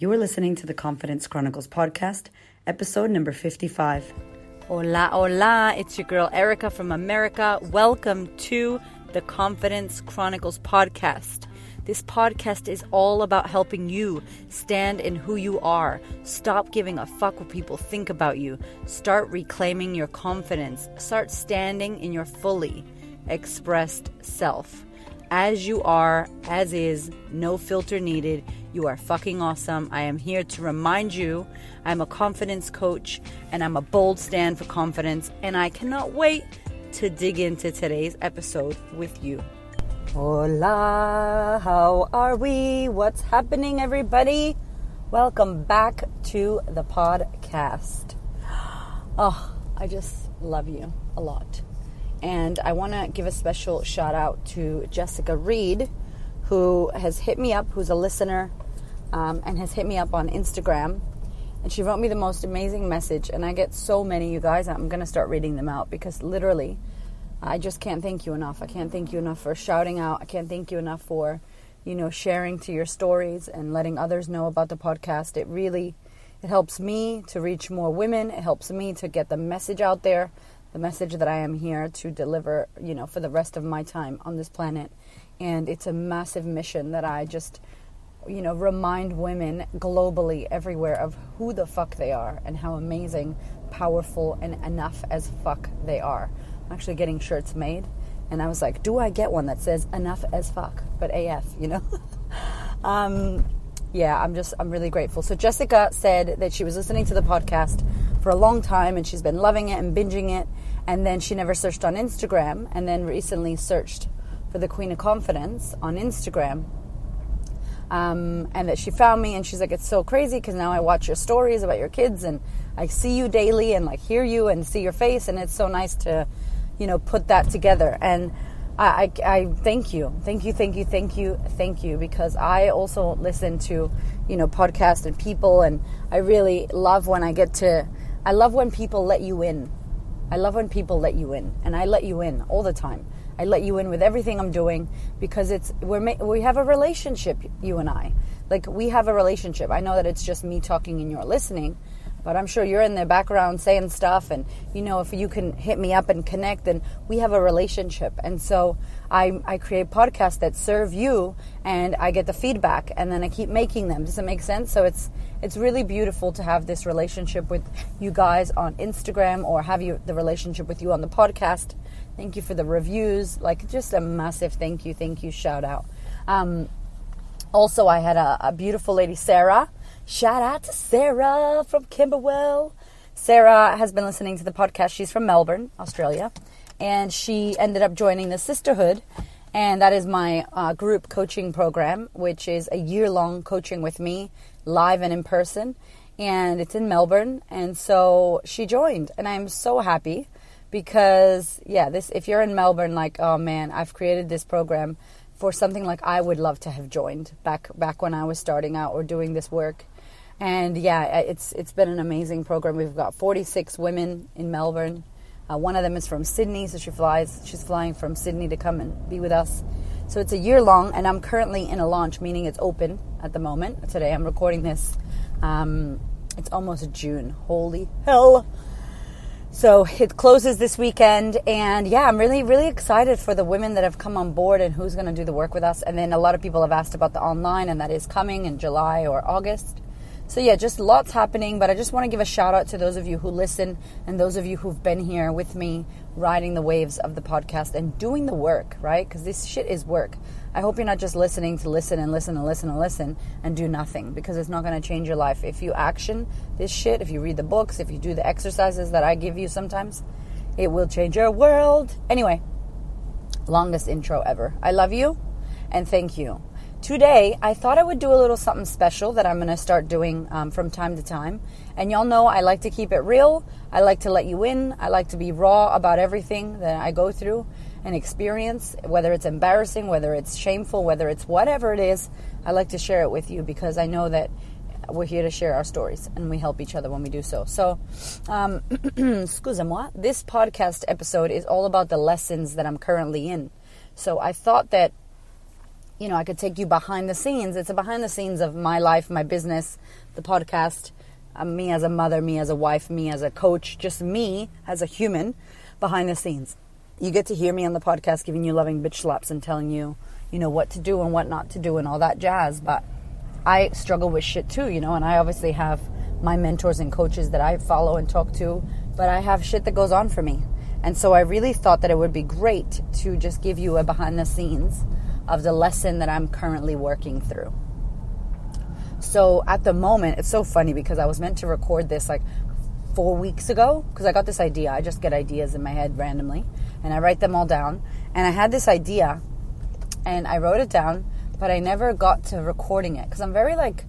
You are listening to the Confidence Chronicles podcast, episode number 55. Hola, hola. It's your girl Erica from America. Welcome to the Confidence Chronicles podcast. This podcast is all about helping you stand in who you are. Stop giving a fuck what people think about you. Start reclaiming your confidence. Start standing in your fully expressed self. As you are, as is, no filter needed. You are fucking awesome. I am here to remind you I'm a confidence coach and I'm a bold stand for confidence, and I cannot wait to dig into today's episode with you. Hola, how are we? What's happening, everybody? Welcome back to the podcast. Oh, I just love you a lot. And I want to give a special shout out to Jessica Reed, who has hit me up, who's a listener, um, and has hit me up on Instagram. And she wrote me the most amazing message. And I get so many, you guys. I'm going to start reading them out because literally, I just can't thank you enough. I can't thank you enough for shouting out. I can't thank you enough for, you know, sharing to your stories and letting others know about the podcast. It really it helps me to reach more women. It helps me to get the message out there, the message that I am here to deliver, you know, for the rest of my time on this planet. And it's a massive mission that I just you know, remind women globally everywhere of who the fuck they are and how amazing, powerful, and enough as fuck they are. I'm actually getting shirts made, and I was like, do I get one that says enough as fuck, but AF, you know? um, yeah, I'm just, I'm really grateful. So Jessica said that she was listening to the podcast for a long time and she's been loving it and binging it. And then she never searched on Instagram and then recently searched for the Queen of Confidence on Instagram um, and that she found me and she's like it's so crazy because now i watch your stories about your kids and i see you daily and like hear you and see your face and it's so nice to you know put that together. And I, I, I thank you. Thank you thank you thank you thank you because i also listen to you know podcasts and people and i really love when i get to i love when people let you in. I love when people let you in and i let you in all the time I let you in with everything I'm doing because it's we're we have a relationship, you and I. Like we have a relationship. I know that it's just me talking and you're listening, but I'm sure you're in the background saying stuff and you know if you can hit me up and connect then we have a relationship. And so I I create podcasts that serve you and I get the feedback and then I keep making them. Does it make sense? So it's it's really beautiful to have this relationship with you guys on Instagram or have you the relationship with you on the podcast Thank you for the reviews. Like, just a massive thank you, thank you, shout out. Um, also, I had a, a beautiful lady, Sarah. Shout out to Sarah from Camberwell. Sarah has been listening to the podcast. She's from Melbourne, Australia. And she ended up joining the Sisterhood. And that is my uh, group coaching program, which is a year long coaching with me, live and in person. And it's in Melbourne. And so she joined. And I'm so happy because yeah this if you're in melbourne like oh man i've created this program for something like i would love to have joined back back when i was starting out or doing this work. And yeah it's it's been an amazing program. We've got 46 women in melbourne. Uh, one of them is from sydney so she flies she's flying from sydney to come and be with us. So it's a year long and i'm currently in a launch meaning it's open at the moment. Today i'm recording this um, it's almost june. Holy hell so it closes this weekend, and yeah, I'm really, really excited for the women that have come on board and who's going to do the work with us. And then a lot of people have asked about the online, and that is coming in July or August. So yeah, just lots happening, but I just want to give a shout out to those of you who listen and those of you who've been here with me riding the waves of the podcast and doing the work, right? Because this shit is work. I hope you're not just listening to listen and listen and listen and listen and do nothing because it's not going to change your life. If you action this shit, if you read the books, if you do the exercises that I give you sometimes, it will change your world. Anyway, longest intro ever. I love you and thank you. Today, I thought I would do a little something special that I'm going to start doing um, from time to time. And y'all know I like to keep it real. I like to let you in. I like to be raw about everything that I go through and experience, whether it's embarrassing, whether it's shameful, whether it's whatever it is. I like to share it with you because I know that we're here to share our stories and we help each other when we do so. So, um, excusez-moi, this podcast episode is all about the lessons that I'm currently in. So I thought that you know, I could take you behind the scenes. It's a behind the scenes of my life, my business, the podcast, uh, me as a mother, me as a wife, me as a coach, just me as a human behind the scenes. You get to hear me on the podcast giving you loving bitch slaps and telling you, you know, what to do and what not to do and all that jazz. But I struggle with shit too, you know, and I obviously have my mentors and coaches that I follow and talk to, but I have shit that goes on for me. And so I really thought that it would be great to just give you a behind the scenes of the lesson that I'm currently working through. So at the moment, it's so funny because I was meant to record this like four weeks ago because I got this idea. I just get ideas in my head randomly and I write them all down. And I had this idea and I wrote it down, but I never got to recording it because I'm very like,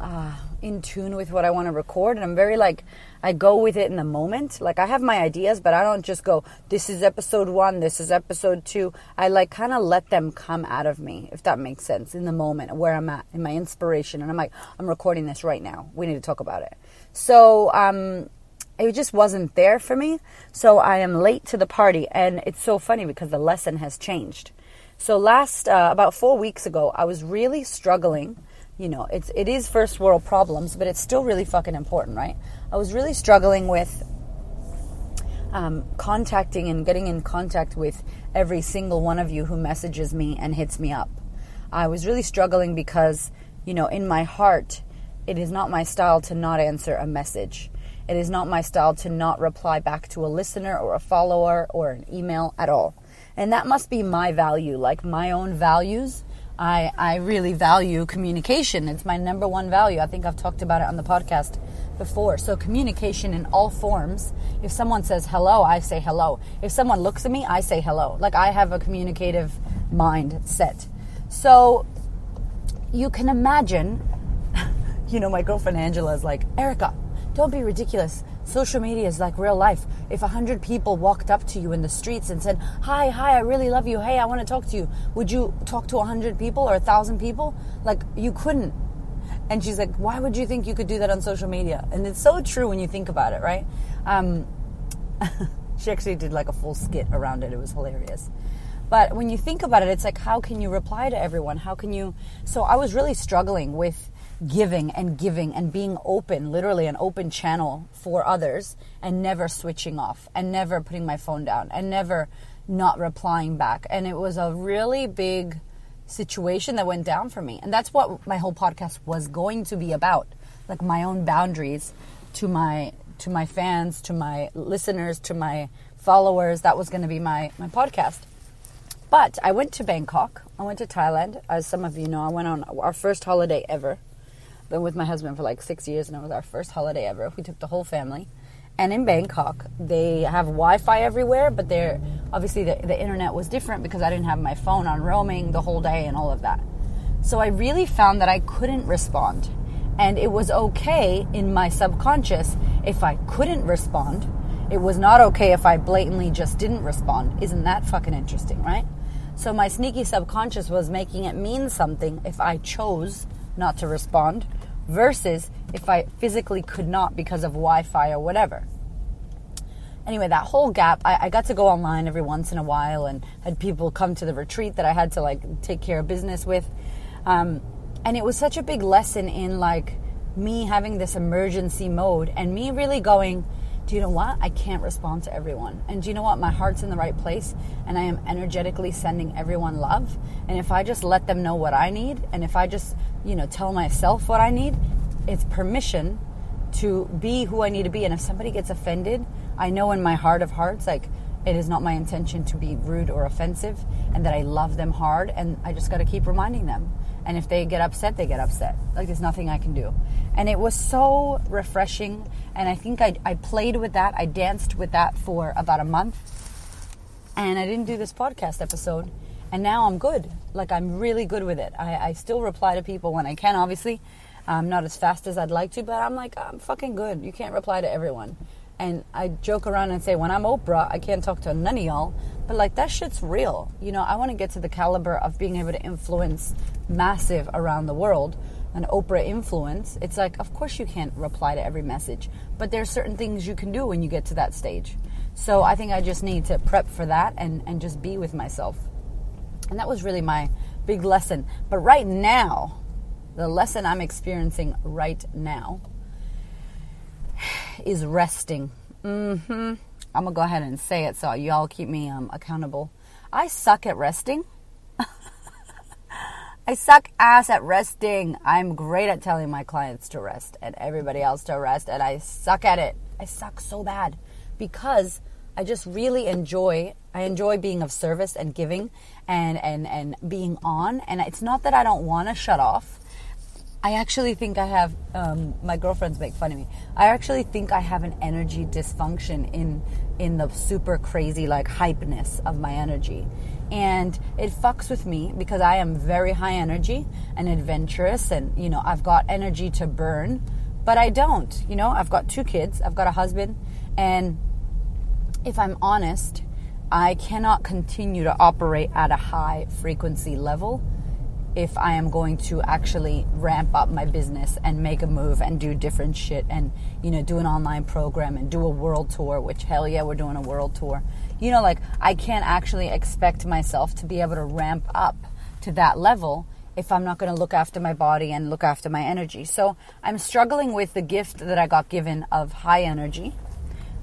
uh, in tune with what I want to record and I'm very like I go with it in the moment. Like I have my ideas, but I don't just go this is episode 1, this is episode 2. I like kind of let them come out of me, if that makes sense, in the moment where I'm at in my inspiration and I'm like I'm recording this right now. We need to talk about it. So um it just wasn't there for me. So I am late to the party and it's so funny because the lesson has changed. So last uh, about 4 weeks ago, I was really struggling you know, it's it is first world problems, but it's still really fucking important, right? I was really struggling with um, contacting and getting in contact with every single one of you who messages me and hits me up. I was really struggling because, you know, in my heart, it is not my style to not answer a message. It is not my style to not reply back to a listener or a follower or an email at all. And that must be my value, like my own values I, I really value communication. It's my number one value. I think I've talked about it on the podcast before. So, communication in all forms. If someone says hello, I say hello. If someone looks at me, I say hello. Like I have a communicative mindset. So, you can imagine, you know, my girlfriend Angela is like, Erica, don't be ridiculous. Social media is like real life. If a hundred people walked up to you in the streets and said, "Hi, hi, I really love you. Hey, I want to talk to you," would you talk to a hundred people or a thousand people? Like you couldn't. And she's like, "Why would you think you could do that on social media?" And it's so true when you think about it, right? Um, she actually did like a full skit around it. It was hilarious. But when you think about it, it's like, how can you reply to everyone? How can you? So I was really struggling with giving and giving and being open, literally an open channel for others, and never switching off and never putting my phone down and never not replying back. And it was a really big situation that went down for me. And that's what my whole podcast was going to be about like my own boundaries to my to my fans, to my listeners, to my followers. That was going to be my my podcast. But I went to Bangkok. I went to Thailand. As some of you know, I went on our first holiday ever been with my husband for like six years, and it was our first holiday ever. We took the whole family. And in Bangkok, they have Wi Fi everywhere, but they're obviously the, the internet was different because I didn't have my phone on roaming the whole day and all of that. So I really found that I couldn't respond. And it was okay in my subconscious if I couldn't respond. It was not okay if I blatantly just didn't respond. Isn't that fucking interesting, right? So my sneaky subconscious was making it mean something if I chose not to respond versus if I physically could not because of Wi Fi or whatever. Anyway, that whole gap, I, I, got to go online every once in a while and had people come to the retreat that I had to like take care of business with. Um, and it was such a big lesson in like me having this emergency mode and me really going, do you know what? I can't respond to everyone. And do you know what? My heart's in the right place and I am energetically sending everyone love. And if I just let them know what I need and if I just, you know, tell myself what I need, it's permission to be who I need to be. And if somebody gets offended, I know in my heart of hearts, like, it is not my intention to be rude or offensive and that I love them hard. And I just got to keep reminding them. And if they get upset, they get upset. Like there's nothing I can do. And it was so refreshing. And I think I, I played with that. I danced with that for about a month. And I didn't do this podcast episode. And now I'm good. Like I'm really good with it. I, I still reply to people when I can, obviously. I'm not as fast as I'd like to, but I'm like, I'm fucking good. You can't reply to everyone. And I joke around and say, when I'm Oprah, I can't talk to none of y'all. But like, that shit's real. You know, I want to get to the caliber of being able to influence massive around the world, an Oprah influence, it's like, of course you can't reply to every message, but there's certain things you can do when you get to that stage. So I think I just need to prep for that and, and just be with myself. And that was really my big lesson. But right now, the lesson I'm experiencing right now is resting. Mm-hmm. I'm gonna go ahead and say it so y'all keep me um, accountable. I suck at resting. I suck ass at resting. I'm great at telling my clients to rest and everybody else to rest, and I suck at it. I suck so bad because I just really enjoy I enjoy being of service and giving and and and being on and it's not that I don't want to shut off. I actually think I have um, my girlfriends make fun of me. I actually think I have an energy dysfunction in in the super crazy like hypeness of my energy. And it fucks with me because I am very high energy and adventurous and you know, I've got energy to burn, but I don't. You know, I've got two kids, I've got a husband and if I'm honest, I cannot continue to operate at a high frequency level if I am going to actually ramp up my business and make a move and do different shit and, you know, do an online program and do a world tour, which hell yeah, we're doing a world tour. You know, like I can't actually expect myself to be able to ramp up to that level if I'm not going to look after my body and look after my energy. So I'm struggling with the gift that I got given of high energy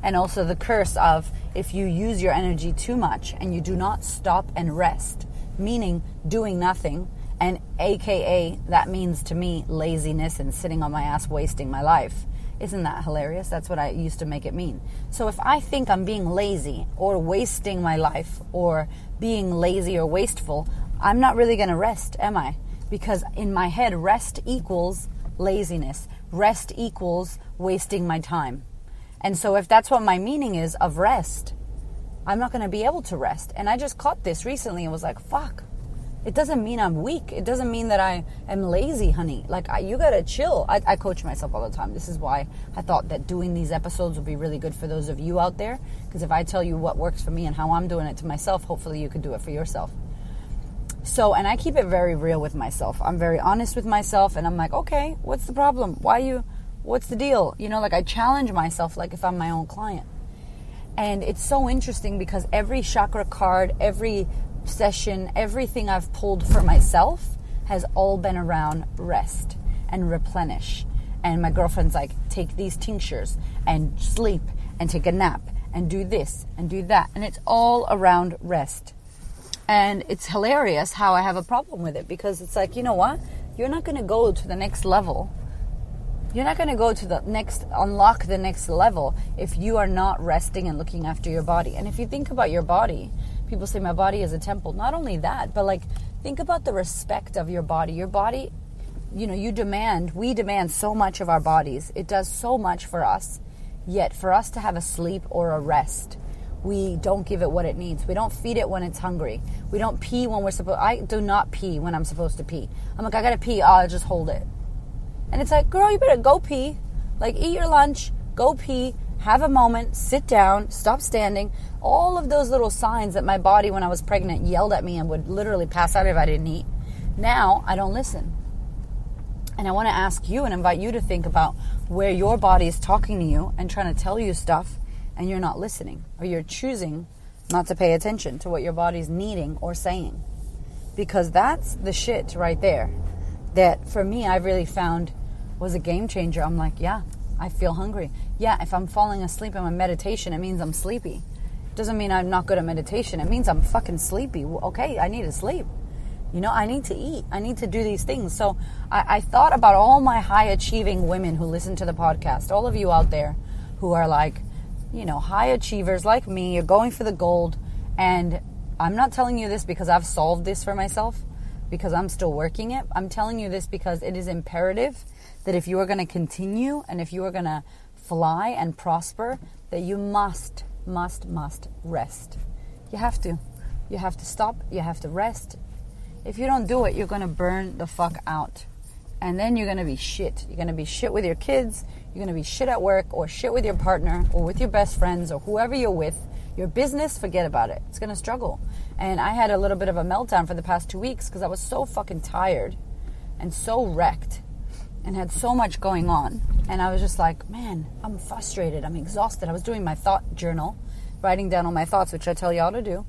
and also the curse of if you use your energy too much and you do not stop and rest, meaning doing nothing, and AKA that means to me laziness and sitting on my ass wasting my life. Isn't that hilarious? That's what I used to make it mean. So if I think I'm being lazy or wasting my life or being lazy or wasteful, I'm not really going to rest, am I? Because in my head, rest equals laziness. Rest equals wasting my time. And so, if that's what my meaning is of rest, I'm not going to be able to rest. And I just caught this recently and was like, fuck. It doesn't mean I'm weak. It doesn't mean that I am lazy, honey. Like, I, you gotta chill. I, I coach myself all the time. This is why I thought that doing these episodes would be really good for those of you out there. Because if I tell you what works for me and how I'm doing it to myself, hopefully you could do it for yourself. So, and I keep it very real with myself. I'm very honest with myself, and I'm like, okay, what's the problem? Why you What's the deal? You know, like I challenge myself like if I'm my own client. And it's so interesting because every chakra card, every session, everything I've pulled for myself has all been around rest and replenish. And my girlfriend's like, take these tinctures and sleep and take a nap and do this and do that. And it's all around rest. And it's hilarious how I have a problem with it because it's like, you know what? You're not going to go to the next level you're not going to go to the next, unlock the next level if you are not resting and looking after your body. And if you think about your body, people say my body is a temple. Not only that, but like think about the respect of your body. Your body, you know, you demand, we demand so much of our bodies. It does so much for us. Yet for us to have a sleep or a rest, we don't give it what it needs. We don't feed it when it's hungry. We don't pee when we're supposed I do not pee when I'm supposed to pee. I'm like I got to pee, oh, I'll just hold it. And it's like, girl, you better go pee. Like, eat your lunch, go pee, have a moment, sit down, stop standing. All of those little signs that my body, when I was pregnant, yelled at me and would literally pass out if I didn't eat. Now, I don't listen. And I want to ask you and invite you to think about where your body is talking to you and trying to tell you stuff and you're not listening or you're choosing not to pay attention to what your body's needing or saying. Because that's the shit right there that for me, I've really found was a game changer. I'm like, yeah, I feel hungry. Yeah, if I'm falling asleep in my meditation, it means I'm sleepy. Doesn't mean I'm not good at meditation. It means I'm fucking sleepy. Okay, I need to sleep. You know, I need to eat. I need to do these things. So I, I thought about all my high achieving women who listen to the podcast, all of you out there who are like, you know, high achievers like me, you're going for the gold. And I'm not telling you this because I've solved this for myself because I'm still working it. I'm telling you this because it is imperative that if you are going to continue and if you are going to fly and prosper, that you must, must, must rest. You have to. You have to stop. You have to rest. If you don't do it, you're going to burn the fuck out. And then you're going to be shit. You're going to be shit with your kids. You're going to be shit at work or shit with your partner or with your best friends or whoever you're with. Your business, forget about it. It's going to struggle. And I had a little bit of a meltdown for the past two weeks because I was so fucking tired and so wrecked and had so much going on. And I was just like, man, I'm frustrated. I'm exhausted. I was doing my thought journal, writing down all my thoughts, which I tell y'all to do.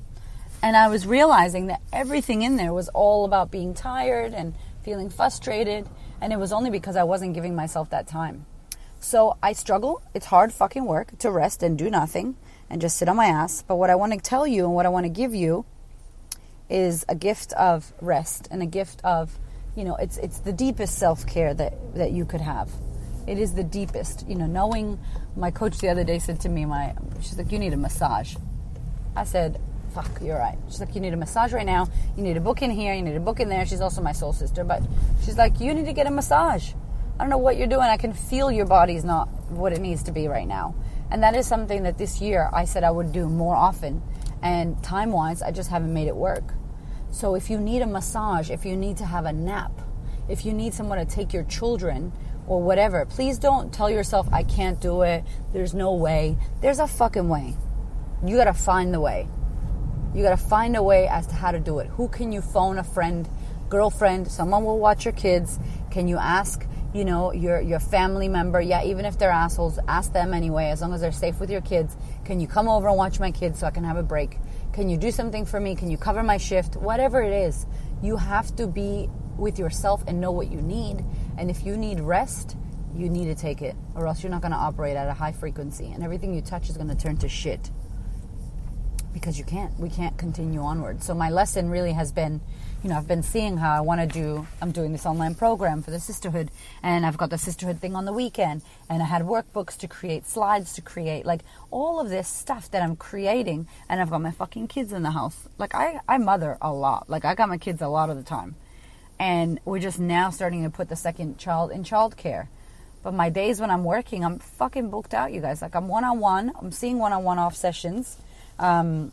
And I was realizing that everything in there was all about being tired and feeling frustrated. And it was only because I wasn't giving myself that time. So I struggle. It's hard fucking work to rest and do nothing and just sit on my ass. But what I want to tell you and what I want to give you is a gift of rest and a gift of, you know, it's it's the deepest self-care that that you could have. It is the deepest. You know, knowing my coach the other day said to me, my she's like, You need a massage. I said, Fuck, you're right. She's like, You need a massage right now. You need a book in here, you need a book in there. She's also my soul sister, but she's like, You need to get a massage. I don't know what you're doing. I can feel your body's not what it needs to be right now. And that is something that this year I said I would do more often. And time wise, I just haven't made it work. So if you need a massage, if you need to have a nap, if you need someone to take your children or whatever, please don't tell yourself, I can't do it. There's no way. There's a fucking way. You gotta find the way. You gotta find a way as to how to do it. Who can you phone a friend, girlfriend, someone will watch your kids? Can you ask, you know, your your family member? Yeah, even if they're assholes, ask them anyway, as long as they're safe with your kids. Can you come over and watch my kids so I can have a break? Can you do something for me? Can you cover my shift? Whatever it is, you have to be with yourself and know what you need. And if you need rest, you need to take it, or else you're not going to operate at a high frequency, and everything you touch is going to turn to shit. Because you can't, we can't continue onward. So my lesson really has been, you know, I've been seeing how I want to do. I'm doing this online program for the sisterhood, and I've got the sisterhood thing on the weekend, and I had workbooks to create, slides to create, like all of this stuff that I'm creating, and I've got my fucking kids in the house. Like I, I mother a lot. Like I got my kids a lot of the time and we're just now starting to put the second child in childcare. But my days when I'm working, I'm fucking booked out, you guys. Like I'm one on one. I'm seeing one on one off sessions. Um,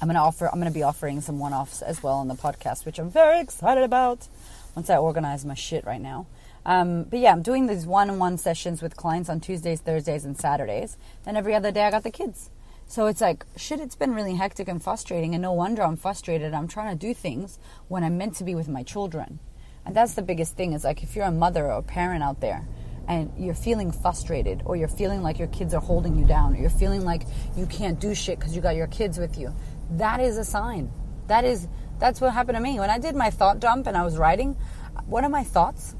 I'm gonna offer. I'm gonna be offering some one offs as well on the podcast, which I'm very excited about. Once I organize my shit right now. Um, but yeah, I'm doing these one on one sessions with clients on Tuesdays, Thursdays, and Saturdays. Then every other day I got the kids. So it's like, shit, it's been really hectic and frustrating, and no wonder I'm frustrated. I'm trying to do things when I'm meant to be with my children. And that's the biggest thing is like if you're a mother or a parent out there and you're feeling frustrated or you're feeling like your kids are holding you down or you're feeling like you can't do shit because you got your kids with you, that is a sign. That is, that's what happened to me. When I did my thought dump and I was writing, one of my thoughts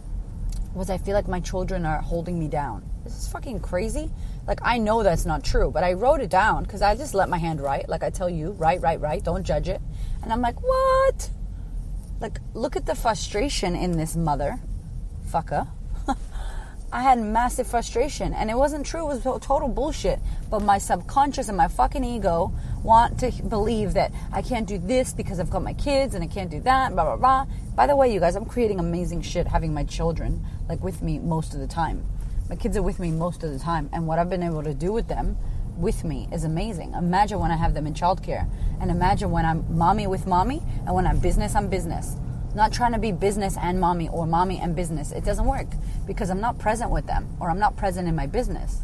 was I feel like my children are holding me down. This is fucking crazy. Like, I know that's not true, but I wrote it down because I just let my hand write. Like I tell you, write, write, write, don't judge it. And I'm like, what? Like, look at the frustration in this mother fucker. I had massive frustration, and it wasn't true. It was total bullshit. But my subconscious and my fucking ego want to believe that I can't do this because I've got my kids and I can't do that, blah, blah, blah. By the way, you guys, I'm creating amazing shit having my children, like, with me most of the time. My kids are with me most of the time, and what I've been able to do with them with me is amazing. Imagine when I have them in childcare, and imagine when I'm mommy with mommy, and when I'm business, I'm business. Not trying to be business and mommy or mommy and business. It doesn't work because I'm not present with them or I'm not present in my business.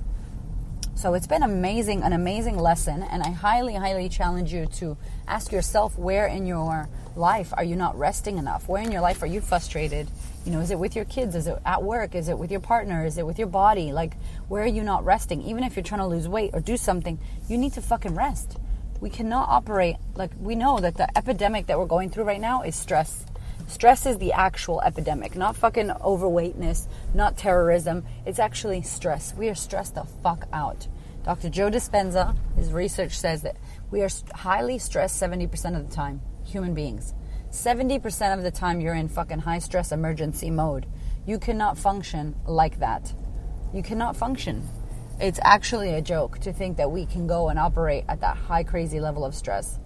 So it's been amazing, an amazing lesson, and I highly, highly challenge you to ask yourself where in your life are you not resting enough? Where in your life are you frustrated? You know, is it with your kids? Is it at work? Is it with your partner? Is it with your body? Like, where are you not resting? Even if you're trying to lose weight or do something, you need to fucking rest. We cannot operate like we know that the epidemic that we're going through right now is stress. Stress is the actual epidemic, not fucking overweightness, not terrorism. It's actually stress. We are stressed the fuck out. Dr. Joe Dispenza, his research says that we are highly stressed 70% of the time human beings. 70% of the time you're in fucking high stress emergency mode. You cannot function like that. You cannot function. It's actually a joke to think that we can go and operate at that high crazy level of stress.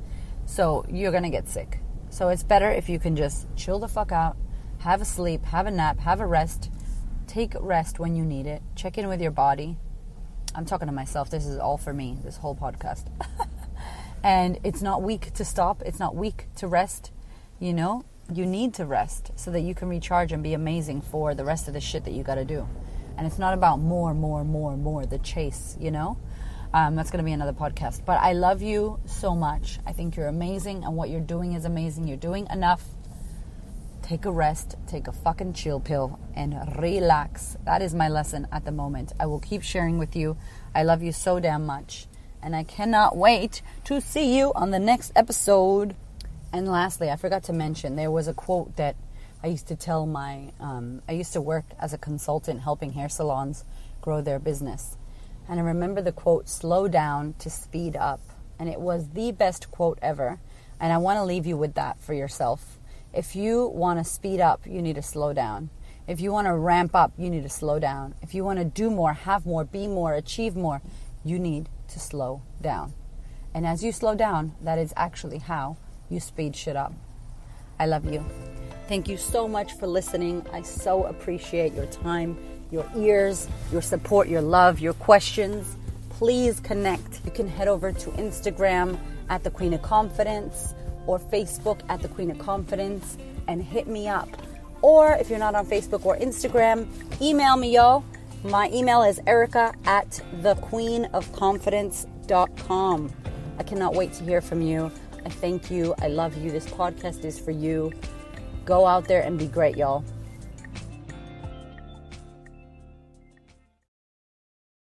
So you're to get sick. So it's better if you can just chill the fuck out, have a sleep, have a nap, have a rest. Take rest when you need it. Check in with your body. I'm talking to myself. This is all for me, this whole podcast. And it's not weak to stop, it's not weak to rest. You know, you need to rest so that you can recharge and be amazing for the rest of the shit that you got to do. And it's not about more, more, more, more, the chase, you know? Um, that's going to be another podcast. But I love you so much. I think you're amazing, and what you're doing is amazing. You're doing enough. Take a rest, take a fucking chill pill, and relax. That is my lesson at the moment. I will keep sharing with you. I love you so damn much. And I cannot wait to see you on the next episode. And lastly, I forgot to mention there was a quote that I used to tell my, um, I used to work as a consultant helping hair salons grow their business. And I remember the quote, slow down to speed up. And it was the best quote ever. And I want to leave you with that for yourself. If you want to speed up, you need to slow down. If you want to ramp up, you need to slow down. If you want to do more, have more, be more, achieve more, you need to slow down. And as you slow down, that is actually how you speed shit up. I love you. Thank you so much for listening. I so appreciate your time, your ears, your support, your love, your questions. Please connect. You can head over to Instagram at the Queen of Confidence or Facebook at the Queen of Confidence and hit me up. Or if you're not on Facebook or Instagram, email me, yo. My email is erica at thequeenofconfidence.com. I cannot wait to hear from you. I thank you. I love you. This podcast is for you. Go out there and be great, y'all.